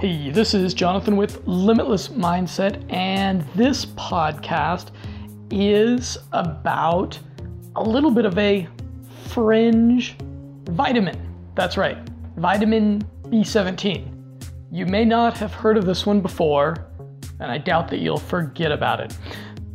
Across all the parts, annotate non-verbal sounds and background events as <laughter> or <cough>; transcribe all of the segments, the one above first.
Hey, this is Jonathan with Limitless Mindset, and this podcast is about a little bit of a fringe vitamin. That's right, vitamin B17. You may not have heard of this one before, and I doubt that you'll forget about it.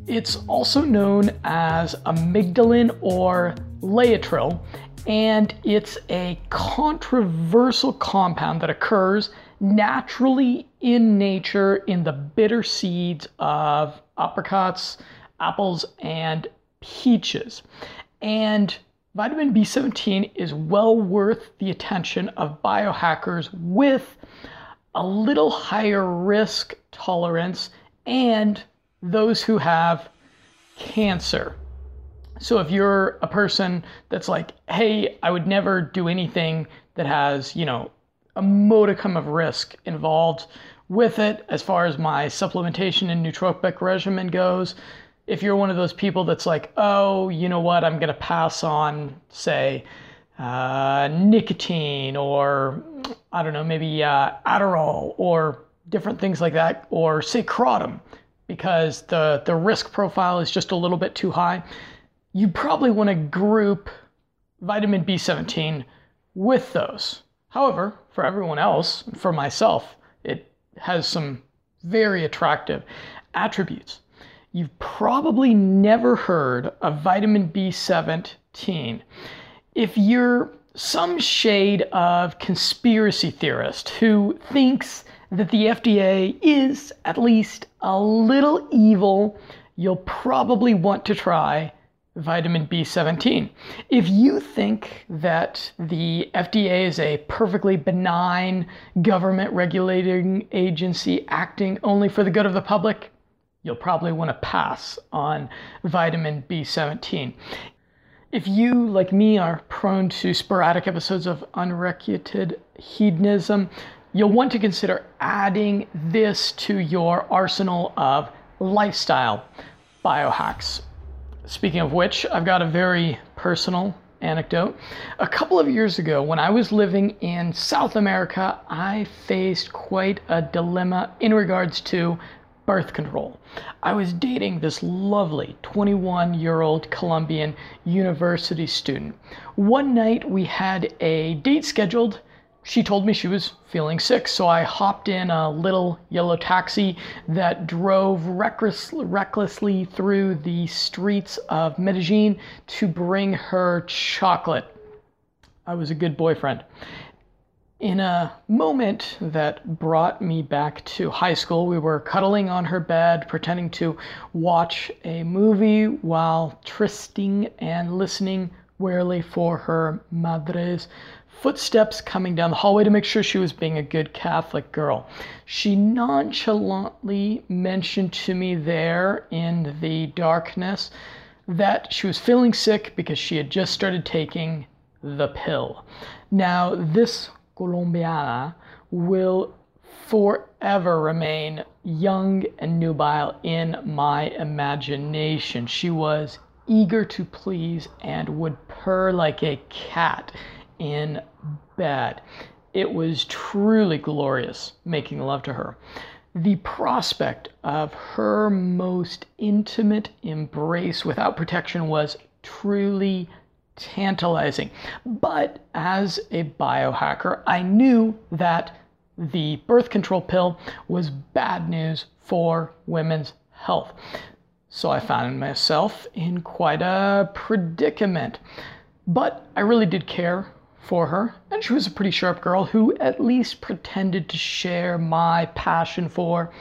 It's also known as amygdalin or laetrile, and it's a controversial compound that occurs naturally in nature in the bitter seeds of apricots, apples, and peaches. And vitamin B17 is well worth the attention of biohackers with a little higher risk tolerance and those who have cancer. So if you're a person that's like, hey, I would never do anything that has, you know, a modicum of risk involved with it as far as my supplementation and nootropic regimen goes. If you're one of those people that's like, oh, you know what, I'm going to pass on, say, uh, nicotine or I don't know, maybe uh, Adderall or different things like that, or say kratom, because the, the risk profile is just a little bit too high you probably want to group vitamin B17 with those. However, for everyone else, for myself, it has some very attractive attributes. You've probably never heard of vitamin B17. If you're some shade of conspiracy theorist who thinks that the FDA is at least a little evil, you'll probably want to try vitamin B17. If you think that the FDA is a perfectly benign government regulating agency acting only for the good of the public, you'll probably want to pass on vitamin B17. If you, like me, are prone to sporadic episodes of unregulated hedonism, you'll want to consider adding this to your arsenal of lifestyle biohacks. Speaking of which, I've got a very personal anecdote. A couple of years ago, when I was living in South America, I faced quite a dilemma in regards to birth control. I was dating this lovely 21 year old Colombian university student. One night we had a date scheduled she told me she was feeling sick, so I hopped in a little yellow taxi that drove reckless, recklessly through the streets of Medellin to bring her chocolate. I was a good boyfriend. In a moment that brought me back to high school, we were cuddling on her bed, pretending to watch a movie while trysting and listening warily for her madre's footsteps coming down the hallway to make sure she was being a good Catholic girl. She nonchalantly mentioned to me there in the darkness that she was feeling sick because she had just started taking the pill. Now, this Colombiana will forever remain young and nubile in my imagination. She was eager to please and would purr like a cat in bed. It was truly glorious making love to her. The prospect of her most intimate embrace without protection was truly tantalizing. But as a biohacker, I knew that the birth control pill was bad news for women's health. So I found myself in quite a predicament. But I really did care for her, and she was a pretty sharp girl who at least pretended to share my passion for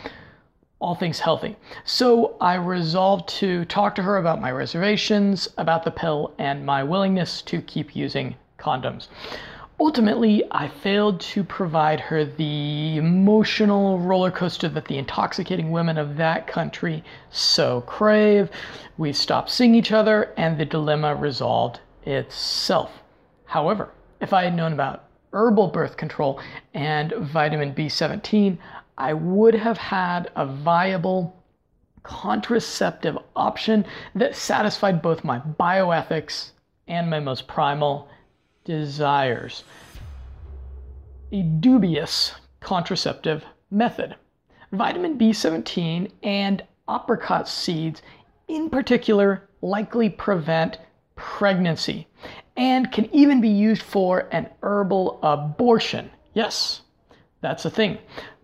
all things healthy. So I resolved to talk to her about my reservations, about the pill, and my willingness to keep using condoms. Ultimately, I failed to provide her the emotional roller coaster that the intoxicating women of that country so crave. We stopped seeing each other, and the dilemma resolved itself. However, if I had known about herbal birth control and vitamin B17, I would have had a viable contraceptive option that satisfied both my bioethics and my most primal desires. A dubious contraceptive method. Vitamin B17 and apricot seeds, in particular, likely prevent pregnancy and can even be used for an herbal abortion. Yes, that's a thing.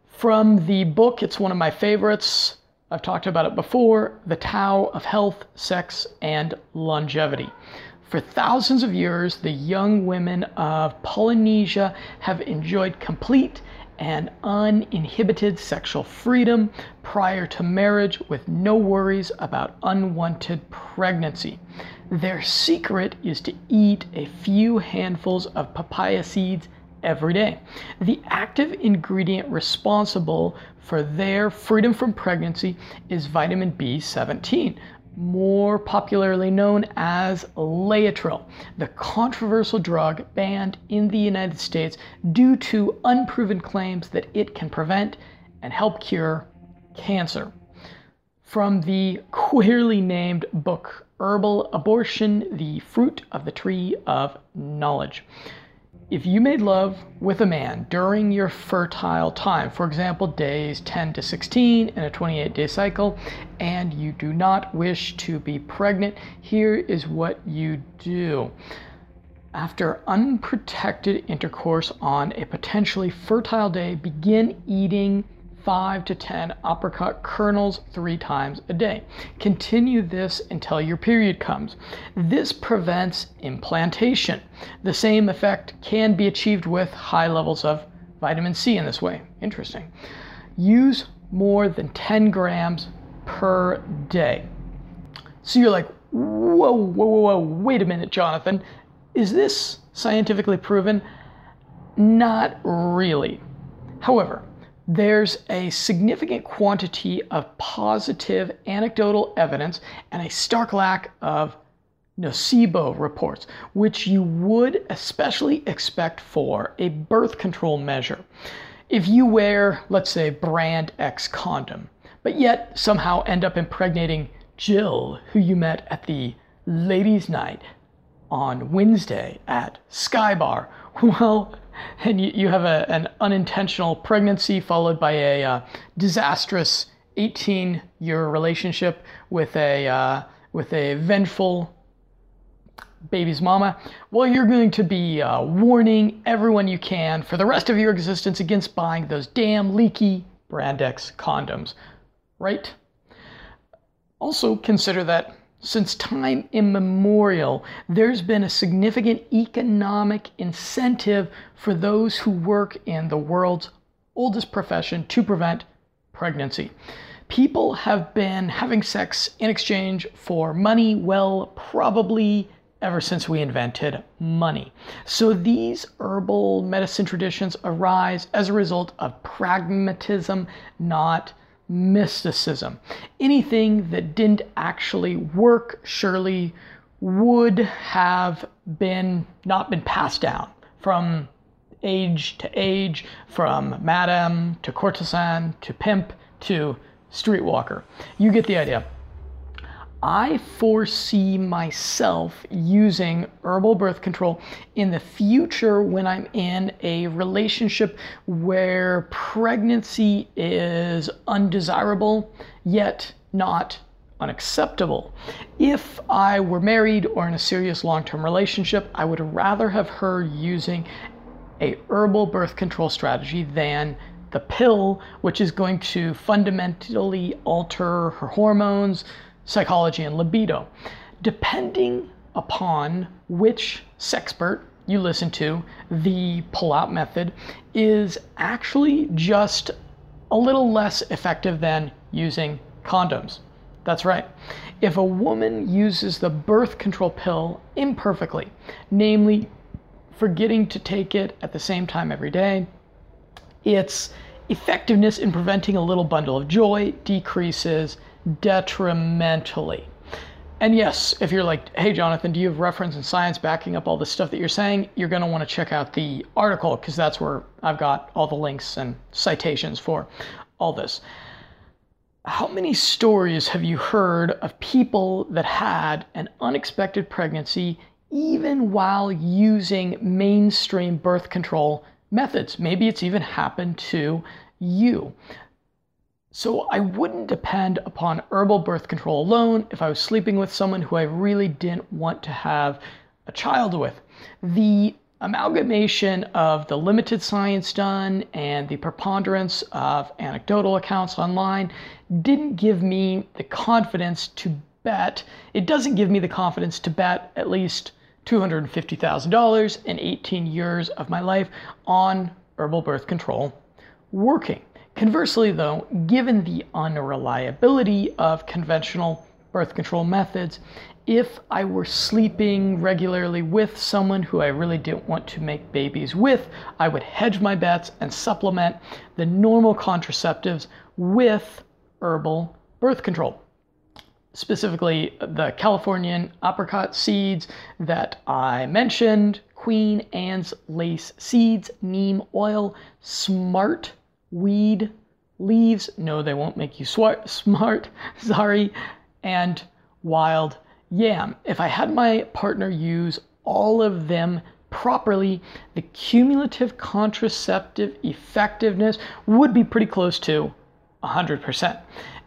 From the book, it's one of my favorites. I've talked about it before The Tao of Health, Sex, and Longevity. For thousands of years, the young women of Polynesia have enjoyed complete and uninhibited sexual freedom prior to marriage with no worries about unwanted pregnancy. Their secret is to eat a few handfuls of papaya seeds every day. The active ingredient responsible for their freedom from pregnancy is vitamin B17, more popularly known as Laetrile, the controversial drug banned in the United States due to unproven claims that it can prevent and help cure cancer. From the queerly named book Herbal Abortion The Fruit of the Tree of Knowledge. If you made love with a man during your fertile time, for example, days 10 to 16 in a 28 day cycle, and you do not wish to be pregnant, here is what you do. After unprotected intercourse on a potentially fertile day, begin eating 5 to 10 apricot kernels three times a day. Continue this until your period comes. This prevents implantation. The same effect can be achieved with high levels of vitamin C in this way. Interesting. Use more than 10 grams per day. So you're like, whoa, whoa, whoa, whoa, wait a minute, Jonathan. Is this scientifically proven? Not really. However, there's a significant quantity of positive anecdotal evidence and a stark lack of nocebo reports, which you would especially expect for a birth control measure. If you wear, let's say, brand X condom, but yet somehow end up impregnating Jill, who you met at the ladies' night on Wednesday at Skybar, <laughs> well, and you, you have a, an unintentional pregnancy followed by a uh, disastrous 18 year relationship with a, uh, with a vengeful baby's mama, well, you're going to be uh, warning everyone you can for the rest of your existence against buying those damn leaky Brand X condoms, right? Also, consider that since time immemorial, there's been a significant economic incentive for those who work in the world's oldest profession to prevent pregnancy. People have been having sex in exchange for money, well, probably ever since we invented money. So these herbal medicine traditions arise as a result of pragmatism, not mysticism. Anything that didn't actually work surely would have been not been passed down from age to age, from madam to courtesan to pimp to streetwalker. You get the idea. I foresee myself using herbal birth control in the future when I'm in a relationship where pregnancy is undesirable yet not unacceptable. If I were married or in a serious long-term relationship, I would rather have her using a herbal birth control strategy than the pill, which is going to fundamentally alter her hormones, psychology, and libido. Depending upon which sexpert you listen to, the pull-out method is actually just a little less effective than using condoms. That's right. If a woman uses the birth control pill imperfectly, namely forgetting to take it at the same time every day, its effectiveness in preventing a little bundle of joy decreases detrimentally. And yes, if you're like, hey, Jonathan, do you have reference and science backing up all the stuff that you're saying? You're going to want to check out the article because that's where I've got all the links and citations for all this. How many stories have you heard of people that had an unexpected pregnancy even while using mainstream birth control methods? Maybe it's even happened to you. So I wouldn't depend upon herbal birth control alone if I was sleeping with someone who I really didn't want to have a child with. The amalgamation of the limited science done and the preponderance of anecdotal accounts online didn't give me the confidence to bet. It doesn't give me the confidence to bet at least $250,000 in 18 years of my life on herbal birth control working. Conversely, though, given the unreliability of conventional birth control methods, if I were sleeping regularly with someone who I really didn't want to make babies with, I would hedge my bets and supplement the normal contraceptives with herbal birth control. Specifically, the Californian apricot seeds that I mentioned, Queen Anne's lace seeds, neem oil, smart weed leaves. No, they won't make you swart, <laughs> smart, sorry, and wild yam. If I had my partner use all of them properly, the cumulative contraceptive effectiveness would be pretty close to 100%,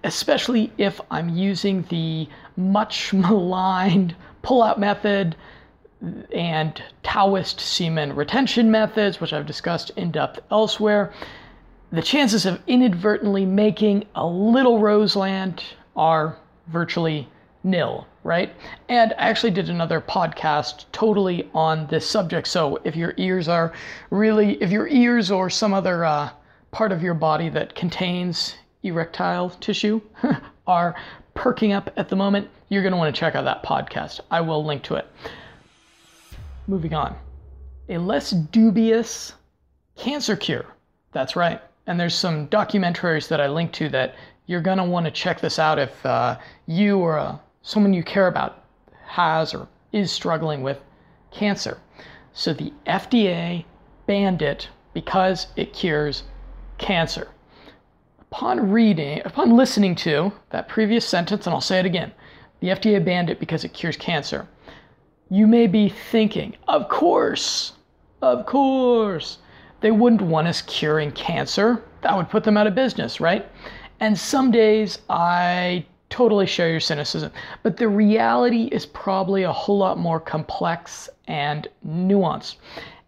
especially if I'm using the much <laughs> maligned pull-out method and Taoist semen retention methods, which I've discussed in depth elsewhere. The chances of inadvertently making a little Roseland are virtually nil, right? And I actually did another podcast totally on this subject. So if your ears are really, if your ears or some other uh, part of your body that contains erectile tissue <laughs> are perking up at the moment, you're going to want to check out that podcast. I will link to it. Moving on. A less dubious cancer cure. That's right. And there's some documentaries that I link to that you're to want to check this out if uh, you or a someone you care about has or is struggling with cancer. So the FDA banned it because it cures cancer. Upon reading, upon listening to that previous sentence, and I'll say it again, the FDA banned it because it cures cancer. You may be thinking, of course, of course, they wouldn't want us curing cancer. That would put them out of business, right? And some days I totally share your cynicism. But the reality is probably a whole lot more complex and nuanced.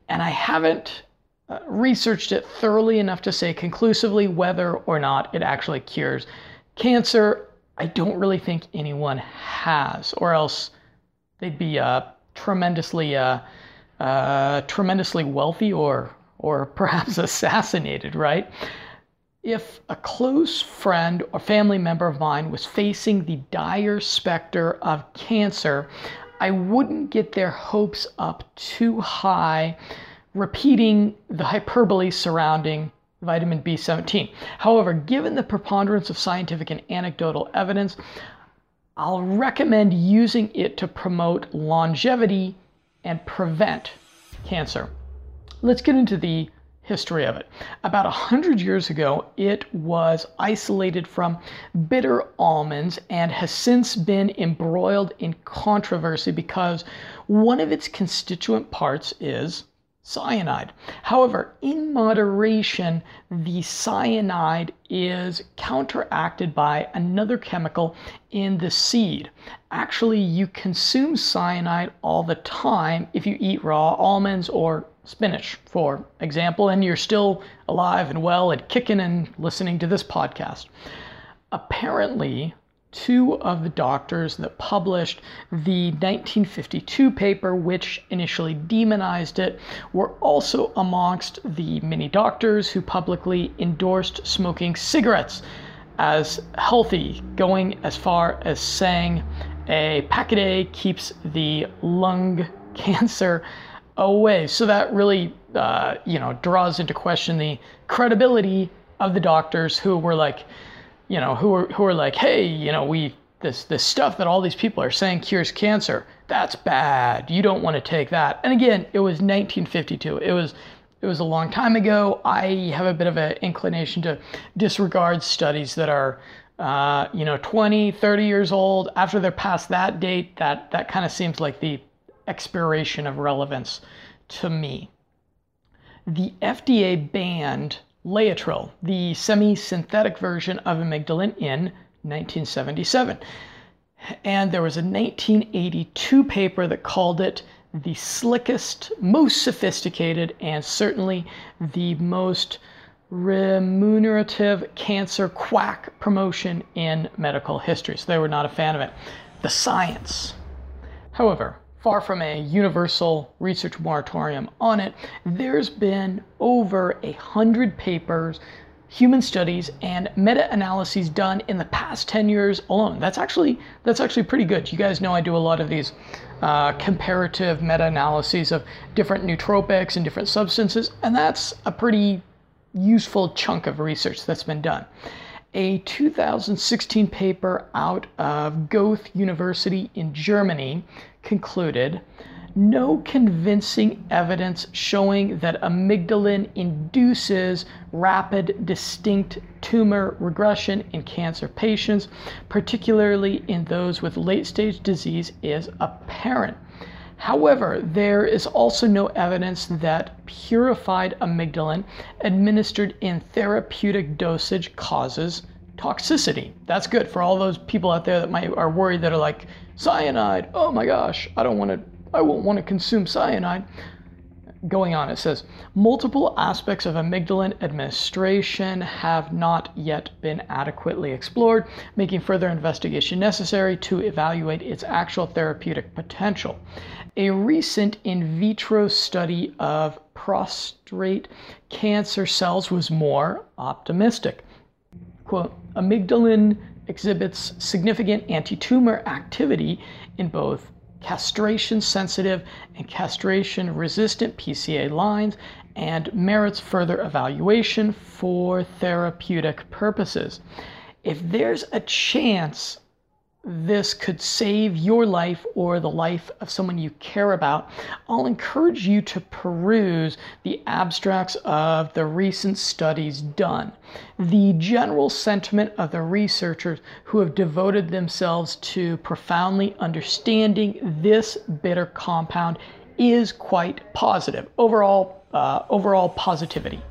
And I haven't uh, researched it thoroughly enough to say conclusively whether or not it actually cures cancer. I don't really think anyone has, or else they'd be uh, tremendously, uh, uh tremendously wealthy, or or perhaps <laughs> assassinated, right? if a close friend or family member of mine was facing the dire specter of cancer, I wouldn't get their hopes up too high, repeating the hyperbole surrounding vitamin B17. However, given the preponderance of scientific and anecdotal evidence, I'll recommend using it to promote longevity and prevent cancer. Let's get into the history of it. About a 100 years ago, it was isolated from bitter almonds and has since been embroiled in controversy because one of its constituent parts is cyanide. However, in moderation, the cyanide is counteracted by another chemical in the seed. Actually, you consume cyanide all the time if you eat raw almonds or spinach, for example, and you're still alive and well and kicking and listening to this podcast. Apparently, two of the doctors that published the 1952 paper, which initially demonized it, were also amongst the many doctors who publicly endorsed smoking cigarettes as healthy, going as far as saying a pack a day keeps the lung <laughs> cancer away. So that really, uh, you know, draws into question the credibility of the doctors who were like, you know, who are who were like, hey, you know, we this this stuff that all these people are saying cures cancer. That's bad. You don't want to take that. And again, it was 1952. It was it was a long time ago. I have a bit of an inclination to disregard studies that are uh, you know 20 30 years old after they're past that date that that kind of seems like the expiration of relevance to me. the FDA banned Laetrile, the semi synthetic version of amygdalin, in 1977. And there was a 1982 paper that called it the slickest, most sophisticated, and certainly the most remunerative cancer quack promotion in medical history. So they were not a fan of it. The science. However, far from a universal research moratorium on it, there's been over a hundred papers, human studies, and meta-analyses done in the past 10 years alone. That's actually that's actually pretty good. You guys know I do a lot of these uh, comparative meta-analyses of different nootropics and different substances, and that's a pretty useful chunk of research that's been done. A 2016 paper out of Goethe University in Germany concluded no convincing evidence showing that amygdalin induces rapid, distinct tumor regression in cancer patients, particularly in those with late stage disease, is apparent. However, there is also no evidence that purified amygdalin administered in therapeutic dosage causes toxicity. That's good for all those people out there that might are worried that are like cyanide. Oh my gosh, I don't want to I won't want to consume cyanide going on, it says multiple aspects of amygdalin administration have not yet been adequately explored, making further investigation necessary to evaluate its actual therapeutic potential. A recent in vitro study of prostate cancer cells was more optimistic. Quote, amygdalin exhibits significant anti tumor activity in both castration sensitive and castration resistant PCA lines and merits further evaluation for therapeutic purposes. If there's a chance this could save your life or the life of someone you care about, I'll encourage you to peruse the abstracts of the recent studies done. The general sentiment of the researchers who have devoted themselves to profoundly understanding this bitter compound is quite positive. Overall, uh, overall positivity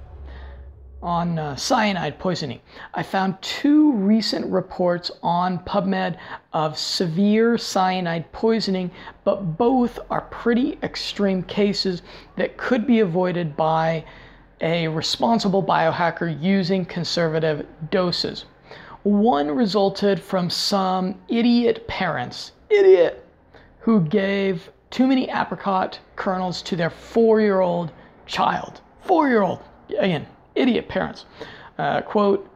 on uh, cyanide poisoning. I found two recent reports on PubMed of severe cyanide poisoning, but both are pretty extreme cases that could be avoided by a responsible biohacker using conservative doses. One resulted from some idiot parents, idiot, who gave too many apricot kernels to their four year old child. Four year old, again, idiot parents. Uh, quote,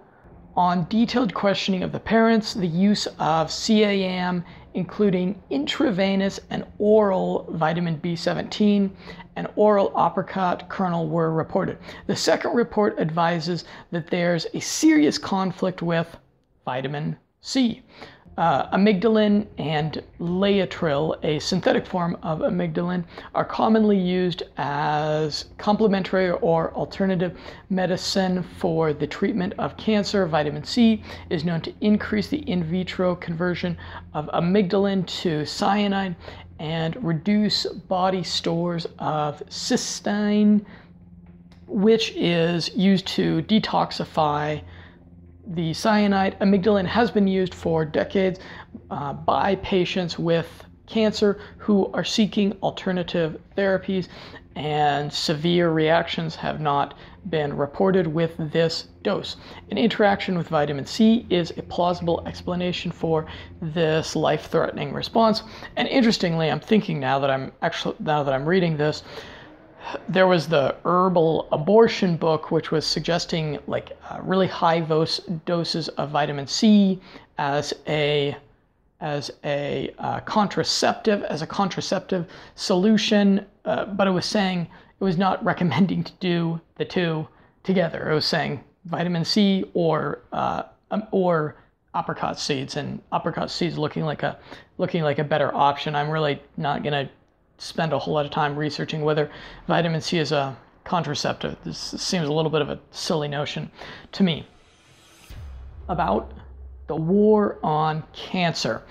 on detailed questioning of the parents, the use of CAM, including intravenous and oral vitamin B17 and oral apricot kernel, were reported. The second report advises that there's a serious conflict with vitamin C. Uh, amygdalin and Laetrile, a synthetic form of amygdalin, are commonly used as complementary or alternative medicine for the treatment of cancer. Vitamin C is known to increase the in vitro conversion of amygdalin to cyanide and reduce body stores of cysteine, which is used to detoxify the cyanide amygdalin has been used for decades uh, by patients with cancer who are seeking alternative therapies, and severe reactions have not been reported with this dose. An interaction with vitamin C is a plausible explanation for this life-threatening response. And interestingly, I'm thinking now that I'm actually now that I'm reading this, there was the herbal abortion book, which was suggesting like uh, really high dose, doses of vitamin C as a as a uh, contraceptive, as a contraceptive solution, uh, but it was saying it was not recommending to do the two together. It was saying vitamin C or uh, um, or apricot seeds, and apricot seeds looking like a looking like a better option. I'm really not gonna spend a whole lot of time researching whether vitamin C is a contraceptive. This seems a little bit of a silly notion to me. About the war on cancer.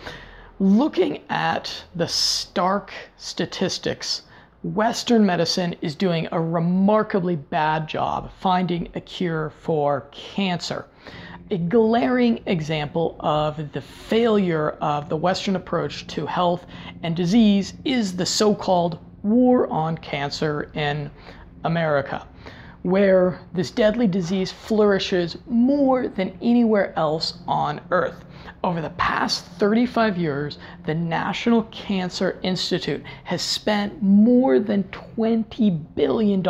Looking at the stark statistics Western medicine is doing a remarkably bad job finding a cure for cancer. A glaring example of the failure of the Western approach to health and disease is the so called war on cancer in America, where this deadly disease flourishes more than anywhere else on earth. Over the past 35 years, the National Cancer Institute has spent more than $20 billion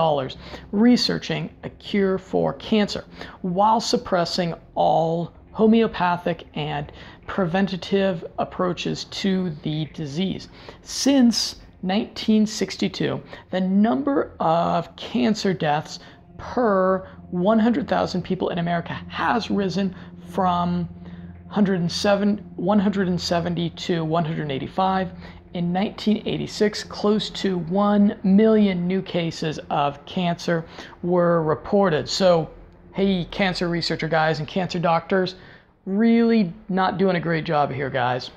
researching a cure for cancer while suppressing all homeopathic and preventative approaches to the disease. Since 1962, the number of cancer deaths per 100,000 people in America has risen from 107, 170 to 185. In 1986, close to 1 million new cases of cancer were reported. So, hey, cancer researcher guys and cancer doctors, really not doing a great job here, guys.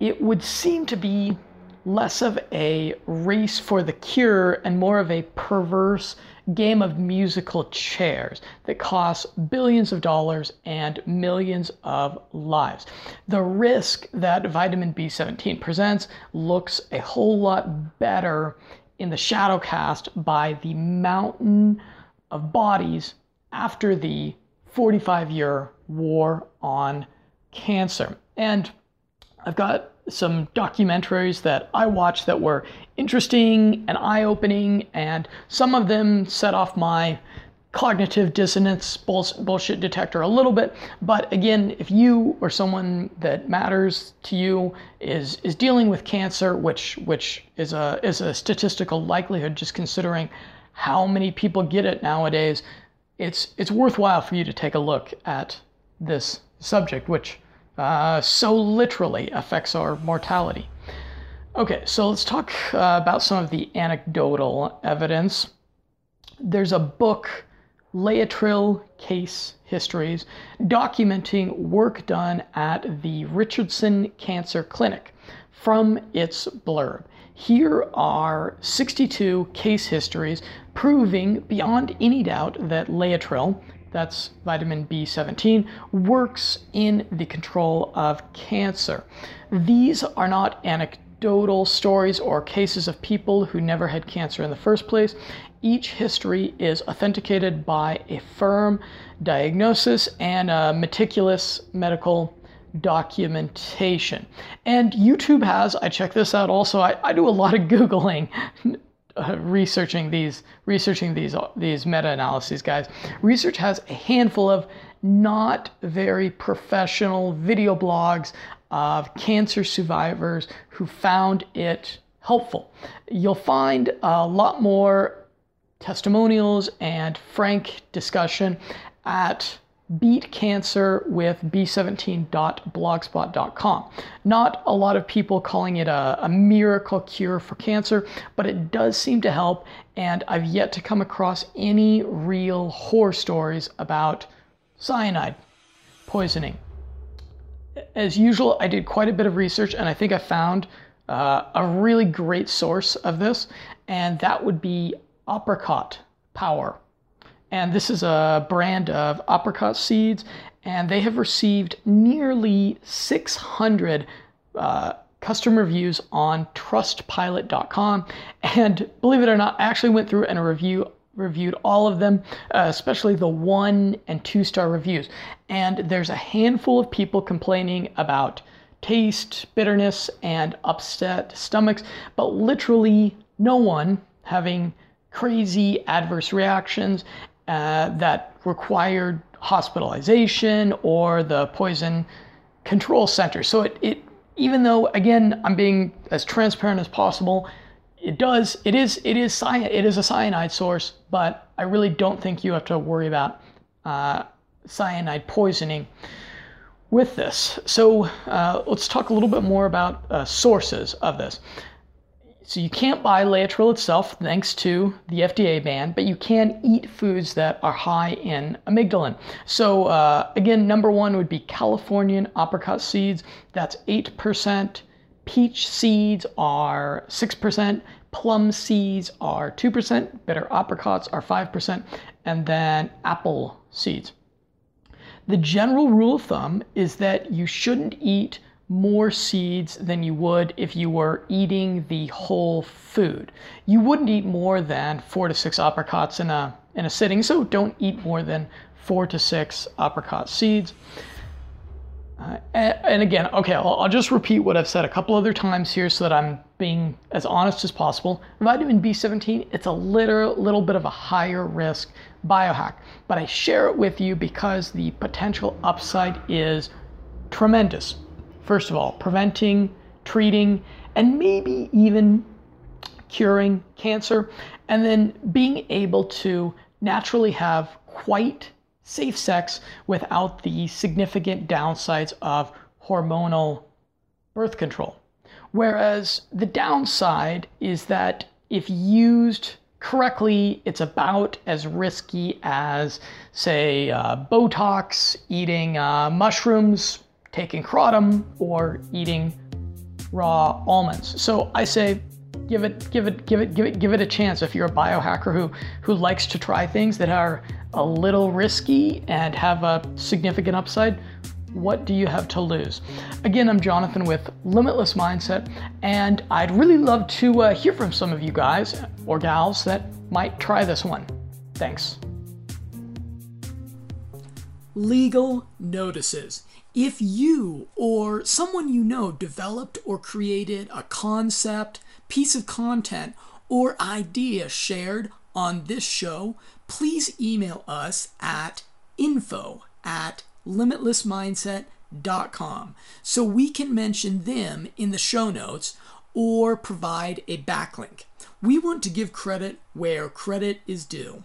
It would seem to be less of a race for the cure and more of a perverse game of musical chairs that costs billions of dollars and millions of lives. The risk that vitamin B17 presents looks a whole lot better in the shadow cast by the mountain of bodies after the 45 year war on cancer. And I've got some documentaries that I watched that were interesting and eye opening, and some of them set off my cognitive dissonance bullshit detector a little bit. But again if you or someone that matters to you is is dealing with cancer which which is a is a statistical likelihood just considering how many people get it nowadays it's it's worthwhile for you to take a look at this subject which uh, so literally affects our mortality. Okay, so let's talk uh, about some of the anecdotal evidence. There's a book, Laetrile Case Histories, documenting work done at the Richardson Cancer Clinic from its blurb. Here are 62 case histories proving beyond any doubt that Laetrile, that's vitamin B17, works in the control of cancer. These are not anecdotal stories or cases of people who never had cancer in the first place. Each history is authenticated by a firm diagnosis and a meticulous medical documentation. And YouTube has, I check this out also, I, I do a lot of Googling <laughs> uh, researching these researching these these meta-analyses guys. Research has a handful of not very professional video blogs of cancer survivors who found it helpful. You'll find a lot more testimonials and frank discussion at beat cancer with b17.blogspot.com. Not a lot of people calling it a, a, miracle cure for cancer, but it does seem to help, and I've yet to come across any real horror stories about cyanide poisoning. As usual, I did quite a bit of research, and I think I found uh, a really great source of this, and that would be Apricot Power and this is a brand of apricot seeds, and they have received nearly 600 uh, reviews on trustpilot.com. And believe it or not, I actually went through and review reviewed all of them, uh, especially the one and two star reviews. And there's a handful of people complaining about taste, bitterness, and upset stomachs, but literally no one having crazy adverse reactions uh, that required hospitalization or the poison control center. So it, it, even though again I'm being as transparent as possible, it does it is it is cyan it is a cyanide source, but I really don't think you have to worry about uh, cyanide poisoning with this. So uh, let's talk a little bit more about uh, sources of this. So you can't buy Laetrile itself thanks to the FDA ban, but you can eat foods that are high in amygdalin. So uh, again, number one would be Californian apricot seeds. That's 8%. Peach seeds are 6%. plum seeds are 2%, bitter apricots are 5%, and then apple seeds. The general rule of thumb is that you shouldn't eat more seeds than you would if you were eating the whole food. You wouldn't eat more than four to six apricots in a in a sitting, so don't eat more than four to six apricot seeds. Uh, and, and, again, okay, I'll, I'll, just repeat what I've said a couple other times here so that I'm being as honest as possible. Vitamin B17, it's a little, little bit of a higher risk biohack, but I share it with you because the potential upside is tremendous. First of all, preventing, treating, and maybe even curing cancer, and then being able to naturally have quite safe sex without the significant downsides of hormonal birth control. Whereas the downside is that if used correctly, it's about as risky as, say, uh, Botox, eating uh, mushrooms, taking kratom, or eating raw almonds. So I say give it give it give it give it give it a chance. If you're a biohacker who who likes to try things that are a little risky and have a significant upside what do you have to lose? Again i'm jonathan with limitless mindset and i'd really love to uh, hear from some of you guys or gals that might try this one. Thanks. Legal notices if you or someone you know developed or created a concept piece of content, or idea shared on this show, please email us at info at limitlessmindset.com so we can mention them in the show notes or provide a backlink. We want to give credit where credit is due.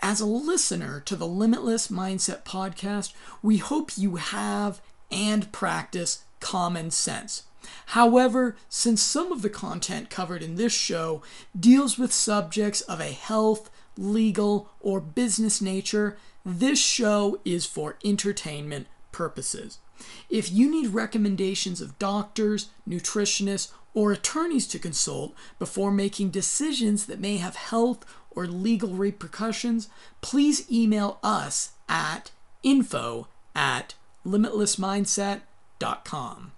As a listener to the Limitless Mindset podcast, we hope you have and practice common sense. However, since some of the content covered in this show deals with subjects of a health, legal, or business nature, this show is for entertainment purposes. If you need recommendations of doctors, nutritionists, or attorneys to consult before making decisions that may have health or legal repercussions, please email us at info at limitlessmindset.com.